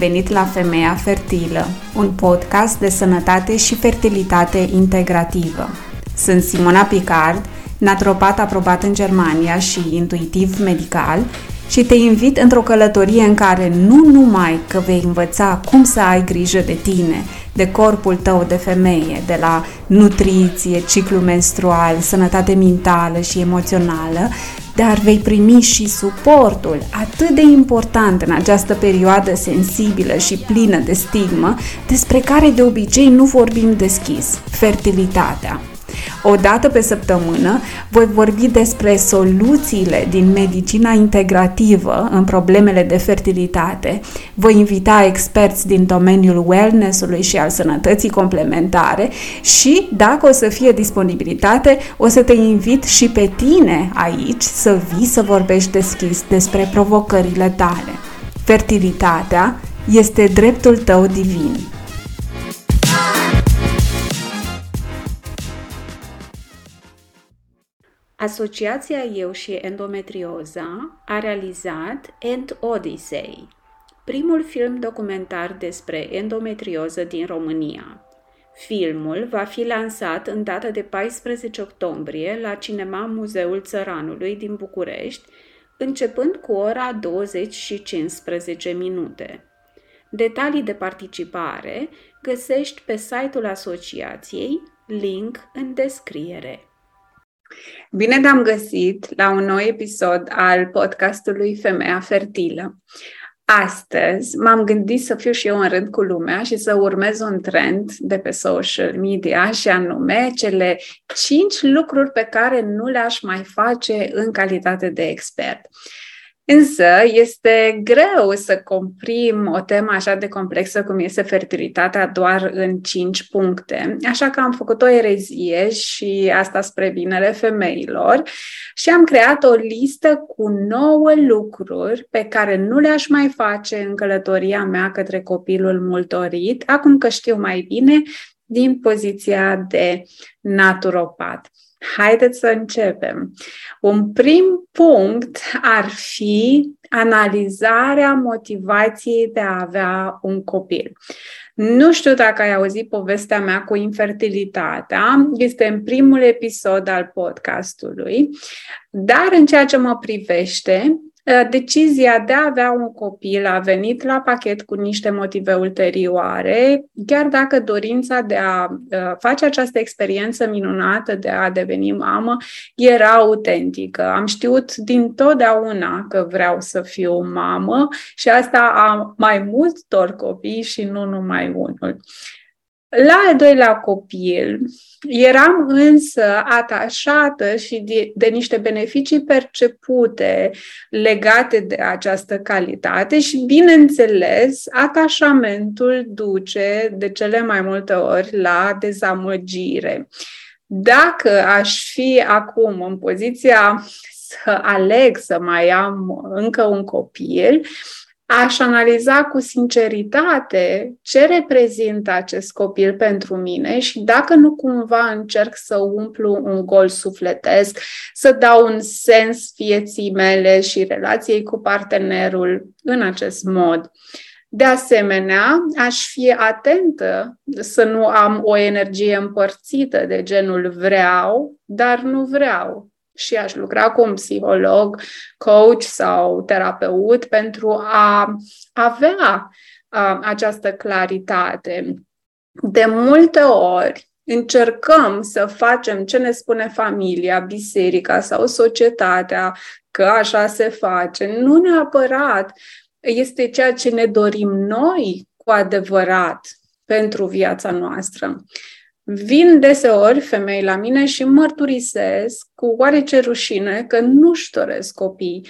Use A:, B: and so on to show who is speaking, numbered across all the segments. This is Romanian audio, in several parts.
A: venit la Femeia Fertilă, un podcast de sănătate și fertilitate integrativă. Sunt Simona Picard, naturopat aprobat în Germania și intuitiv medical și te invit într-o călătorie în care nu numai că vei învăța cum să ai grijă de tine, de corpul tău de femeie, de la nutriție, ciclu menstrual, sănătate mentală și emoțională, dar vei primi și suportul atât de important în această perioadă sensibilă și plină de stigmă, despre care de obicei nu vorbim deschis, fertilitatea. O dată pe săptămână voi vorbi despre soluțiile din medicina integrativă în problemele de fertilitate. Voi invita experți din domeniul wellness-ului și al sănătății complementare și, dacă o să fie disponibilitate, o să te invit și pe tine aici să vii să vorbești deschis despre provocările tale. Fertilitatea este dreptul tău divin. Asociația Eu și Endometrioza a realizat End Odyssey, primul film documentar despre endometrioză din România. Filmul va fi lansat în data de 14 octombrie la Cinema Muzeul Țăranului din București, începând cu ora 20 și 15 minute. Detalii de participare găsești pe site-ul asociației, link în descriere. Bine te-am găsit la un nou episod al podcastului Femeia Fertilă. Astăzi m-am gândit să fiu și eu în rând cu lumea și să urmez un trend de pe social media și anume cele cinci lucruri pe care nu le-aș mai face în calitate de expert. Însă este greu să comprim o temă așa de complexă cum este fertilitatea doar în cinci puncte. Așa că am făcut o erezie și asta spre binele femeilor și am creat o listă cu nouă lucruri pe care nu le-aș mai face în călătoria mea către copilul multorit, acum că știu mai bine din poziția de naturopat. Haideți să începem. Un prim punct ar fi analizarea motivației de a avea un copil. Nu știu dacă ai auzit povestea mea cu infertilitatea, este în primul episod al podcastului, dar în ceea ce mă privește, Ă, decizia de a avea un copil a venit la pachet cu niște motive ulterioare, chiar dacă dorința de a ă, face această experiență minunată de a deveni mamă era autentică. Am știut din totdeauna că vreau să fiu mamă și asta a mai multor copii și nu numai unul. La al doilea copil, eram însă atașată și de, de niște beneficii percepute legate de această calitate și, bineînțeles, atașamentul duce de cele mai multe ori la dezamăgire. Dacă aș fi acum în poziția să aleg să mai am încă un copil, aș analiza cu sinceritate ce reprezintă acest copil pentru mine și dacă nu cumva încerc să umplu un gol sufletesc, să dau un sens vieții mele și relației cu partenerul în acest mod. De asemenea, aș fi atentă să nu am o energie împărțită de genul vreau, dar nu vreau și aș lucra cu un psiholog, coach sau terapeut pentru a avea uh, această claritate. De multe ori încercăm să facem ce ne spune familia, biserica sau societatea, că așa se face. Nu neapărat este ceea ce ne dorim noi cu adevărat pentru viața noastră. Vin deseori femei la mine și mărturisesc cu oarece rușine că nu-și doresc copii.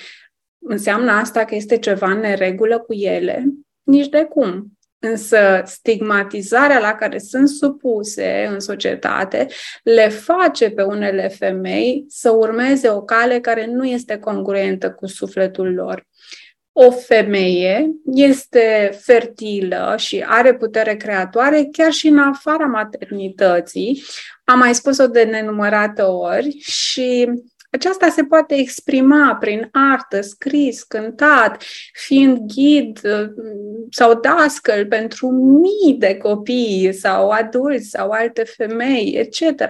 A: Înseamnă asta că este ceva în neregulă cu ele? Nici de cum. Însă stigmatizarea la care sunt supuse în societate le face pe unele femei să urmeze o cale care nu este congruentă cu sufletul lor o femeie este fertilă și are putere creatoare chiar și în afara maternității. Am mai spus-o de nenumărate ori și Aceasta se poate exprima prin artă, scris, cântat, fiind ghid uh, sau dascăl pentru mii de copii sau adulți sau alte femei, etc.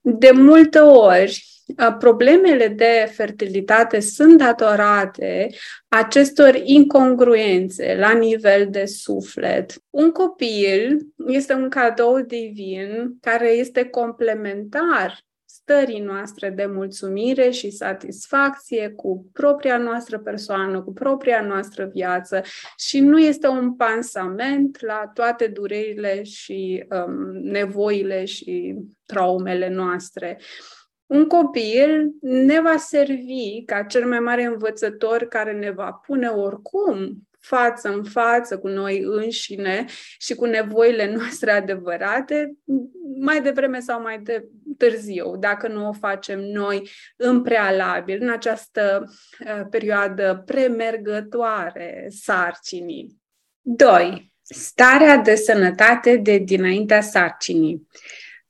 A: De multe ori, uh, problemele de fertilitate sunt datorate acestor incongruențe la nivel de suflet. Un copil este un cadou divin care este complementar stării noastre de mulțumire și satisfacție cu propria noastră persoană, cu propria noastră viață și nu este un pansament la toate durerile și um, nevoile și traumele noastre. Un copil ne va servi ca cel mai mare învățător care ne va pune oricum față în față cu noi înșine și cu nevoile noastre adevărate, mai devreme sau mai de târziu, dacă nu o facem noi în prealabil, în această uh, perioadă premergătoare sarcinii. 2. Starea de sănătate de dinaintea sarcinii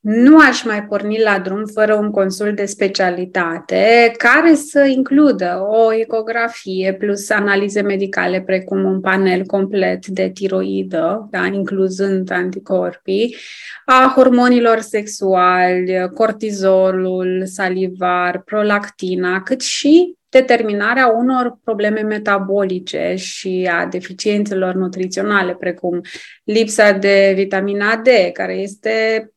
A: nu aș mai porni la drum fără un consult de specialitate care să includă o ecografie plus analize medicale precum un panel complet de tiroidă, da, incluzând anticorpii, a hormonilor sexuali, cortizolul salivar, prolactina, cât și determinarea unor probleme metabolice și a deficiențelor nutriționale, precum lipsa de vitamina D, care este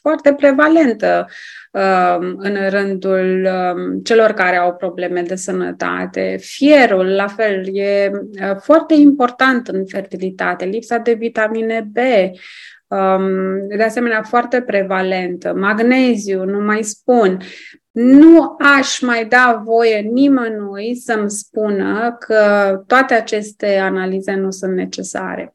A: foarte prevalentă um, în rândul um, celor care au probleme de sănătate. Fierul, la fel, e uh, foarte important în fertilitate, lipsa de vitamine B, um, de asemenea foarte prevalentă. Magneziu, nu mai spun. Nu aș mai da voie nimănui să-mi spună că toate aceste analize nu sunt necesare.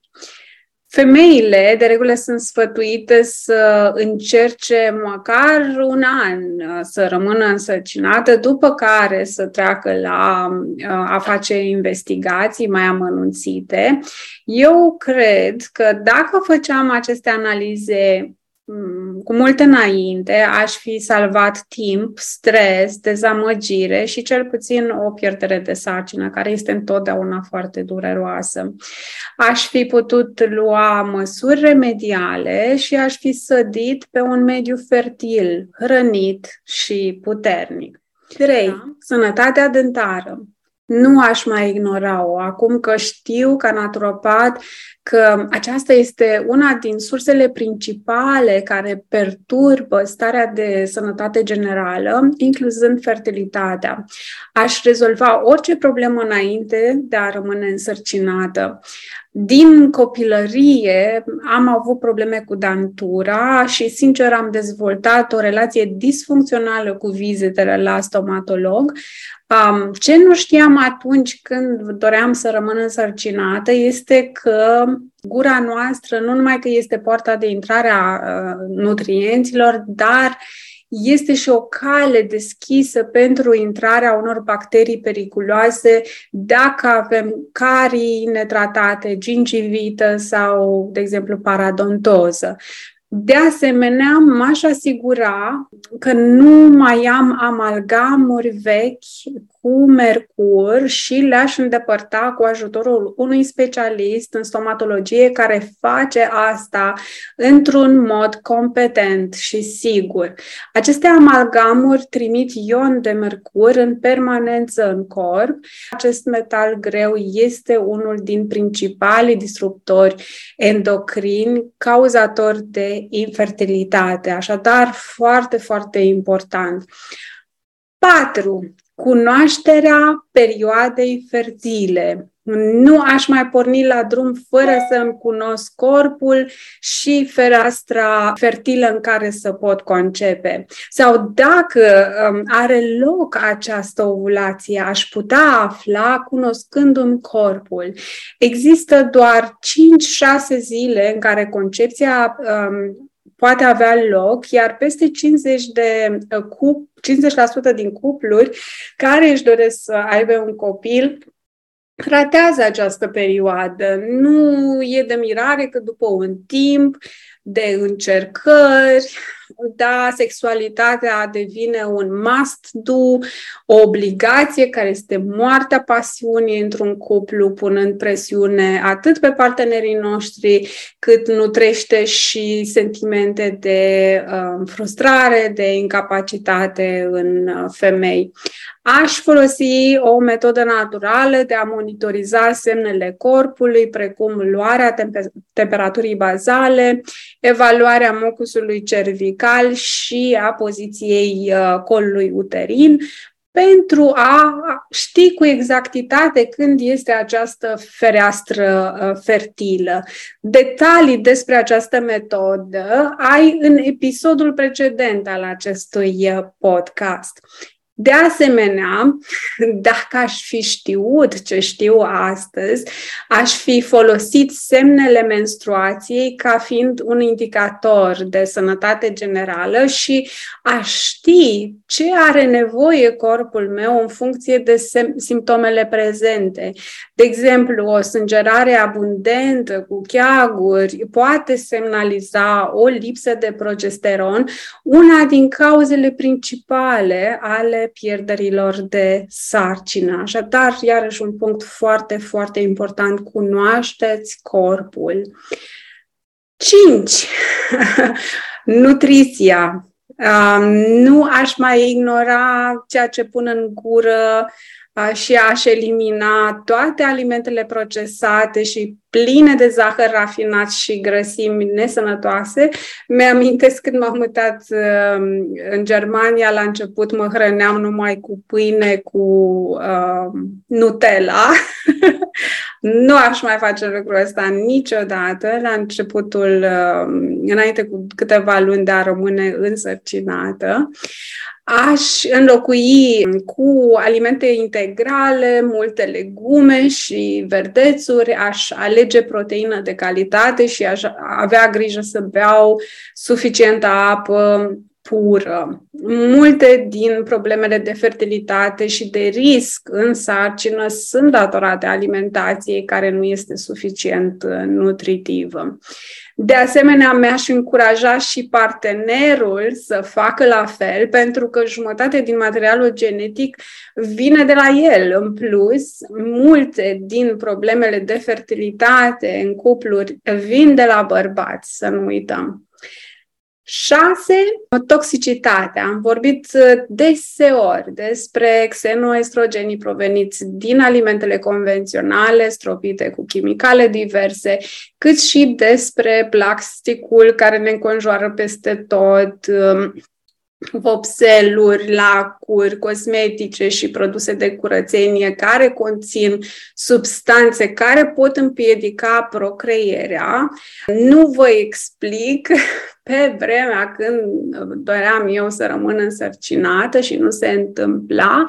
A: Femeile, de regulă, sunt sfătuite să încerce măcar un an uh, să rămână însărcinată, după care să treacă la uh, a face investigații mai amănunțite. Eu cred că dacă făceam aceste analize Mm, cu mult înainte aș fi salvat timp, stres, dezamăgire și cel puțin o pierdere de sarcină, care este întotdeauna foarte dureroasă. Aș fi putut lua măsuri remediale și aș fi sădit pe un mediu fertil, hrănit și puternic. 3. Da. Sănătatea dentară nu aș mai ignora-o. Acum că știu ca naturopat că aceasta este una din sursele principale care perturbă starea de sănătate generală, incluzând fertilitatea. Aș rezolva orice problemă înainte de a rămâne însărcinată. Din copilărie am avut probleme cu dantura și, sincer, am dezvoltat o relație disfuncțională cu vizitele la stomatolog. Um, ce nu știam atunci când doream să rămân însărcinată este că gura noastră nu numai că este poarta de intrare a uh, nutrienților, dar este și o cale deschisă pentru intrarea unor bacterii periculoase dacă avem carii netratate, gingivită sau, de exemplu, paradontoză. De asemenea, m-aș asigura că nu mai am amalgamuri vechi cu mercur și le-aș îndepărta cu ajutorul unui specialist în stomatologie care face asta într-un mod competent și sigur. Aceste amalgamuri trimit ion de mercur în permanență în corp. Acest metal greu este unul din principalii disruptori endocrini cauzatori de infertilitate, așadar foarte, foarte important. 4 cunoașterea perioadei fertile. Nu aș mai porni la drum fără să îmi cunosc corpul și fereastra fertilă în care să pot concepe. Sau dacă um, are loc această ovulație, aș putea afla cunoscându-mi corpul. Există doar 5-6 zile în care concepția um, poate avea loc, iar peste 50 de uh, cup, 50% din cupluri care își doresc să aibă un copil ratează această perioadă. Nu e de mirare că după un timp de încercări, da, sexualitatea devine un must-do, o obligație care este moartea pasiunii într-un cuplu, punând presiune atât pe partenerii noștri, cât nutrește și sentimente de uh, frustrare, de incapacitate în uh, femei. Aș folosi o metodă naturală de a monitoriza semnele corpului, precum luarea tempe- temperaturii bazale, evaluarea mucusului cervical și a poziției uh, colului uterin, pentru a ști cu exactitate când este această fereastră uh, fertilă. Detalii despre această metodă ai în episodul precedent al acestui uh, podcast. De asemenea, dacă aș fi știut ce știu astăzi, aș fi folosit semnele menstruației ca fiind un indicator de sănătate generală și aș ști ce are nevoie corpul meu în funcție de simptomele prezente. De exemplu, o sângerare abundentă cu cheaguri poate semnaliza o lipsă de progesteron, una din cauzele principale ale pierderilor de sarcină. Așadar, iarăși un punct foarte, foarte important, cunoașteți corpul. 5. Nutriția. nu aș mai ignora ceea ce pun în gură și aș elimina toate alimentele procesate și pline de zahăr rafinat și grăsimi nesănătoase. Mi-amintesc când m-am mutat uh, în Germania, la început mă hrăneam numai cu pâine, cu uh, Nutella. nu aș mai face lucrul ăsta niciodată. La începutul, uh, înainte cu câteva luni de a rămâne însărcinată. Aș înlocui cu alimente integrale, multe legume și verdețuri, aș alege proteină de calitate și aș avea grijă să beau suficientă apă pură. Multe din problemele de fertilitate și de risc în sarcină sunt datorate alimentației care nu este suficient nutritivă. De asemenea, mi-aș încuraja și partenerul să facă la fel, pentru că jumătate din materialul genetic vine de la el. În plus, multe din problemele de fertilitate în cupluri vin de la bărbați, să nu uităm. 6. Toxicitatea. Am vorbit uh, deseori despre xenoestrogenii proveniți din alimentele convenționale, stropite cu chimicale diverse, cât și despre plasticul care ne înconjoară peste tot, um, vopseluri, lacuri, cosmetice și produse de curățenie care conțin substanțe care pot împiedica procreierea. Nu vă explic pe vremea când doream eu să rămân însărcinată și nu se întâmpla,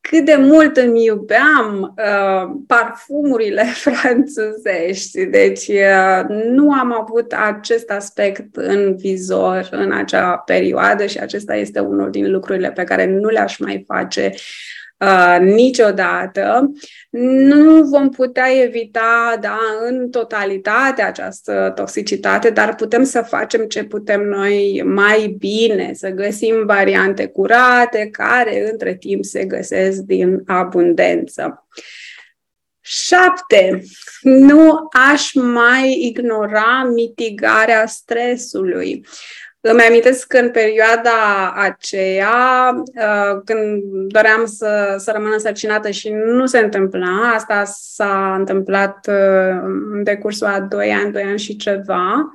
A: cât de mult îmi iubeam uh, parfumurile franțuzești. Deci uh, nu am avut acest aspect în vizor în acea perioadă și acesta este unul din lucrurile pe care nu le-aș mai face uh, niciodată. Nu vom putea evita da, în totalitate această toxicitate, dar putem să facem ce putem noi mai bine, să găsim variante curate care între timp se găsesc din abundență. 7. Nu aș mai ignora mitigarea stresului. Îmi amintesc că în perioada aceea, uh, când doream să, să rămân însărcinată și nu se întâmpla, asta s-a întâmplat uh, în decursul a 2 ani, 2 ani și ceva,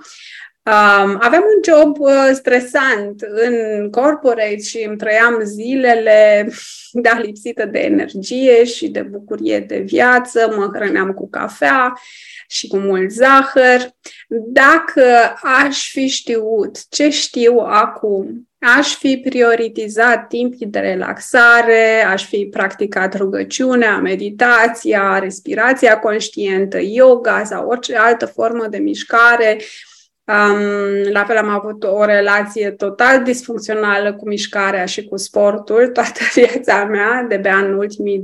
A: Um, aveam un job uh, stresant în corporate și îmi trăiam zilele da, lipsită de energie și de bucurie de viață, mă hrăneam cu cafea și cu mult zahăr. Dacă aș fi știut ce știu acum, aș fi prioritizat timpii de relaxare, aș fi practicat rugăciunea, meditația, respirația conștientă, yoga sau orice altă formă de mișcare
B: Um, la fel am avut o relație total disfuncțională cu mișcarea și cu sportul toată viața mea. De pe în ultimii 2-3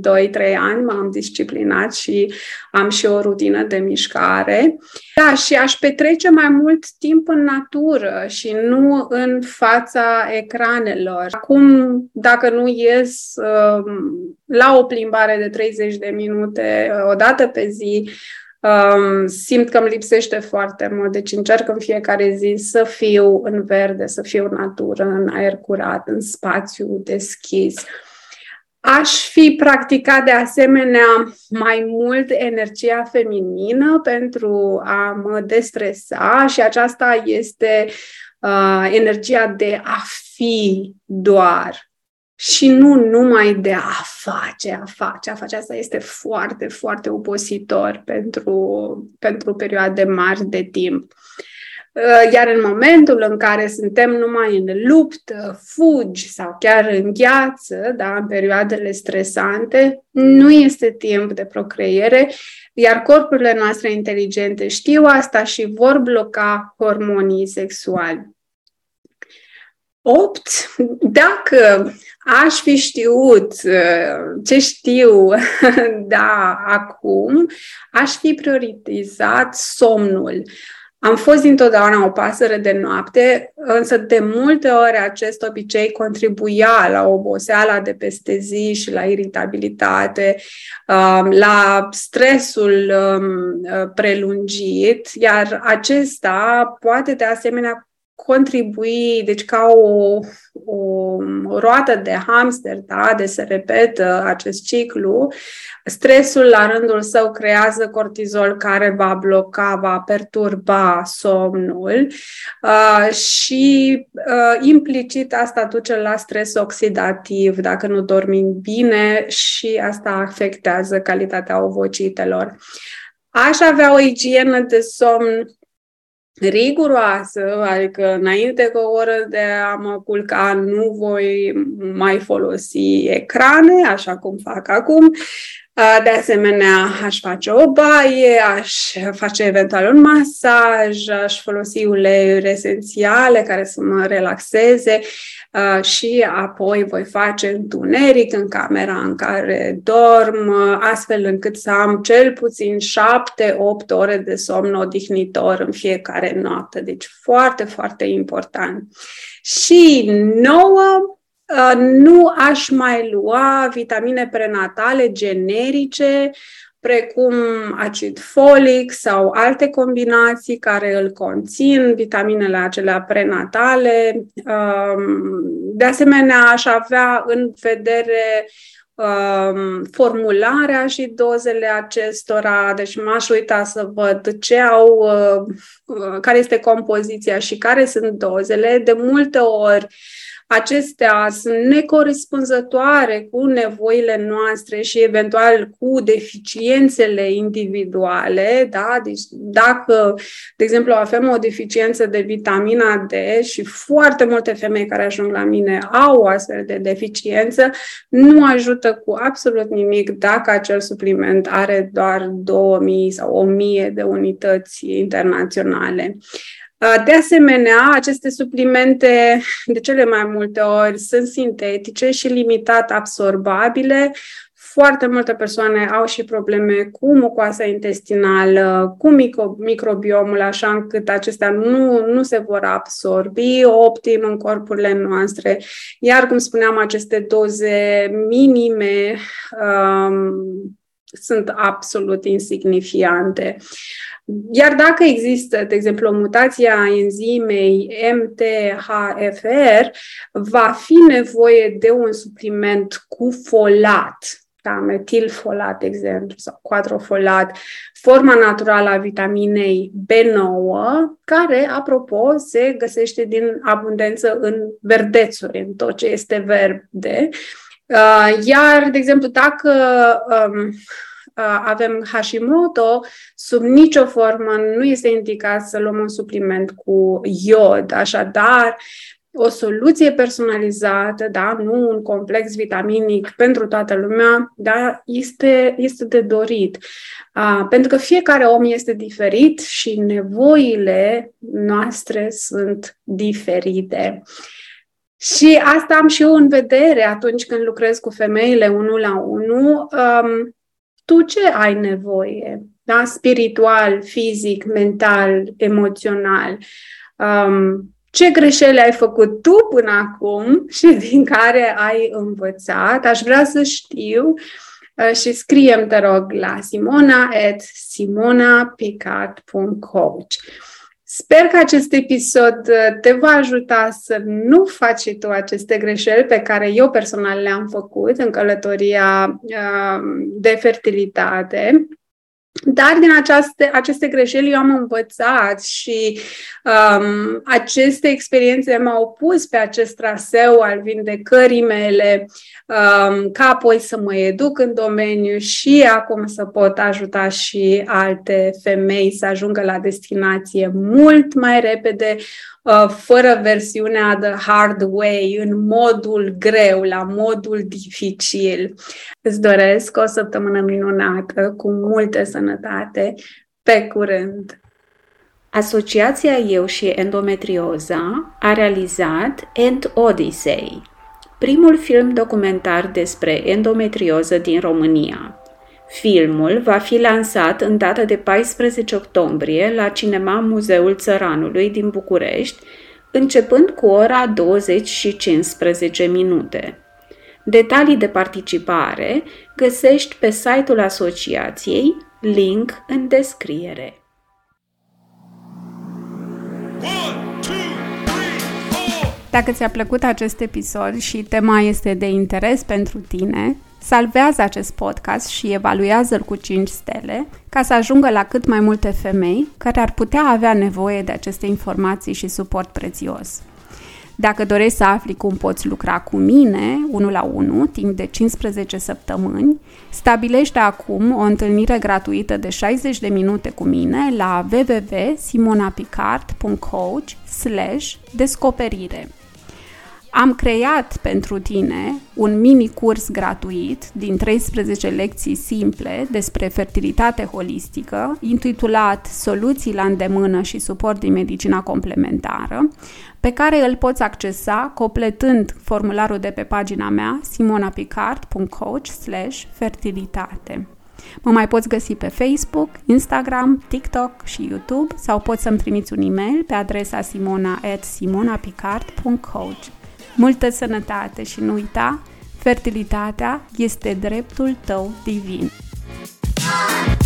B: ani m-am disciplinat și am și o rutină de mișcare. Da, și aș petrece mai mult timp în natură și nu în fața ecranelor. Acum, dacă nu ies uh, la o plimbare de 30 de minute uh, o dată pe zi, Um, simt că îmi lipsește foarte mult, deci încerc în fiecare zi să fiu în verde, să fiu în natură, în aer curat, în spațiu deschis. Aș fi practicat de asemenea mai mult energia feminină pentru a mă destresa și aceasta este uh, energia de a fi doar și nu numai de a face, a face, a face. Asta este foarte, foarte opositor pentru, pentru perioade mari de timp. Uh, iar în momentul în care suntem numai în luptă, fugi sau chiar în gheață, da, în perioadele stresante, nu este timp de procreere, iar corpurile noastre inteligente știu asta și vor bloca hormonii sexuali. 8. Dacă aș fi știut uh, ce știu da, acum, aș fi prioritizat somnul. Am fost întotdeauna o pasăre de noapte, însă de multe ori acest obicei contribuia la oboseala de peste zi și la iritabilitate, um, la stresul um, uh, prelungit, iar acesta poate de asemenea contribui, deci ca o, o, o roată de hamster, da, de se repetă acest ciclu, stresul la rândul său creează cortizol care va bloca, va perturba somnul uh, și uh, implicit asta duce la stres oxidativ dacă nu dormim bine și asta afectează calitatea ovocitelor. Aș avea o igienă de somn riguroasă, adică înainte cu o oră de a mă culca nu voi mai folosi ecrane, așa cum fac acum. De asemenea, aș face o baie, aș face eventual un masaj, aș folosi uleiuri esențiale care să mă relaxeze și apoi voi face întuneric în camera în care dorm, astfel încât să am cel puțin 7-8 ore de somn odihnitor în fiecare noapte. Deci foarte, foarte important. Și nouă, nu aș mai lua vitamine prenatale generice, precum acid folic sau alte combinații care îl conțin, vitaminele acelea prenatale. De asemenea, aș avea în vedere formularea și dozele acestora, deci m-aș uita să văd ce au, care este compoziția și care sunt dozele. De multe ori, acestea sunt necorespunzătoare cu nevoile noastre și eventual cu deficiențele individuale, da? Deci dacă, de exemplu, avem o deficiență de vitamina D și foarte multe femei care ajung la mine au o astfel de deficiență, nu ajută cu absolut nimic dacă acel supliment are doar 2000 sau 1000 de unități internaționale. Uh, de asemenea, aceste suplimente de cele mai multe ori sunt sintetice și limitat absorbabile. Foarte multe persoane au și probleme cu mucoasa intestinală, cu micro, microbiomul, așa încât acestea nu, nu se vor absorbi optim în corpurile noastre. Iar, cum spuneam, aceste doze minime um, sunt absolut insignifiante. Iar dacă există, de exemplu, o mutație a enzimei MTHFR, va fi nevoie de un supliment cu folat, da, metilfolat, de exemplu, sau quadrofolat, forma naturală a vitaminei B9, care, apropo, se găsește din abundență în verdețuri, în tot ce este verde. Uh, iar, de exemplu, dacă um, avem Hashimoto, sub nicio formă nu este indicat să luăm un supliment cu iod. Așadar, o soluție personalizată, da, nu un complex vitaminic pentru toată lumea, da, este, este de dorit. Uh, pentru că fiecare om este diferit și nevoile noastre sunt diferite. Și asta am și eu în vedere atunci când lucrez cu femeile unul la unul. Um, tu ce ai nevoie? Da? Spiritual, fizic, mental, emoțional. Um, ce greșeli ai făcut tu până acum și din care ai învățat. Aș vrea să știu uh, și scriem, te rog, la simona at simonapicard.coach. Sper că acest episod uh, te va ajuta să nu faci tu aceste greșeli pe care eu personal le-am făcut în călătoria uh, de fertilitate dar din aceaste, aceste greșeli eu am învățat și um, aceste experiențe m-au pus pe acest traseu al vindecării mele, um, ca apoi să mă educ în domeniu și acum să pot ajuta și alte femei să ajungă la destinație mult mai repede, Uh, fără versiunea The Hard Way, în modul greu, la modul dificil. Îți doresc o săptămână minunată, cu multă sănătate. Pe curând!
A: Asociația Eu și Endometrioza a realizat End Odyssey, primul film documentar despre endometrioză din România. Filmul va fi lansat în data de 14 octombrie la Cinema Muzeul Țăranului din București, începând cu ora 20 și 15 minute. Detalii de participare găsești pe site-ul asociației, link în descriere.
C: Dacă ți-a plăcut acest episod și tema este de interes pentru tine, Salvează acest podcast și evaluează-l cu 5 stele ca să ajungă la cât mai multe femei care ar putea avea nevoie de aceste informații și suport prețios. Dacă dorești să afli cum poți lucra cu mine, unul la unul, timp de 15 săptămâni, stabilește acum o întâlnire gratuită de 60 de minute cu mine la www.simonapicard.coach descoperire. Am creat pentru tine un mini curs gratuit din 13 lecții simple despre fertilitate holistică, intitulat Soluții la îndemână și suport din medicina complementară, pe care îl poți accesa completând formularul de pe pagina mea simonapicard.coach fertilitate. Mă mai poți găsi pe Facebook, Instagram, TikTok și YouTube sau poți să-mi trimiți un e-mail pe adresa simona.simonapicard.coach multă sănătate și nu uita, fertilitatea este dreptul tău divin. Ah!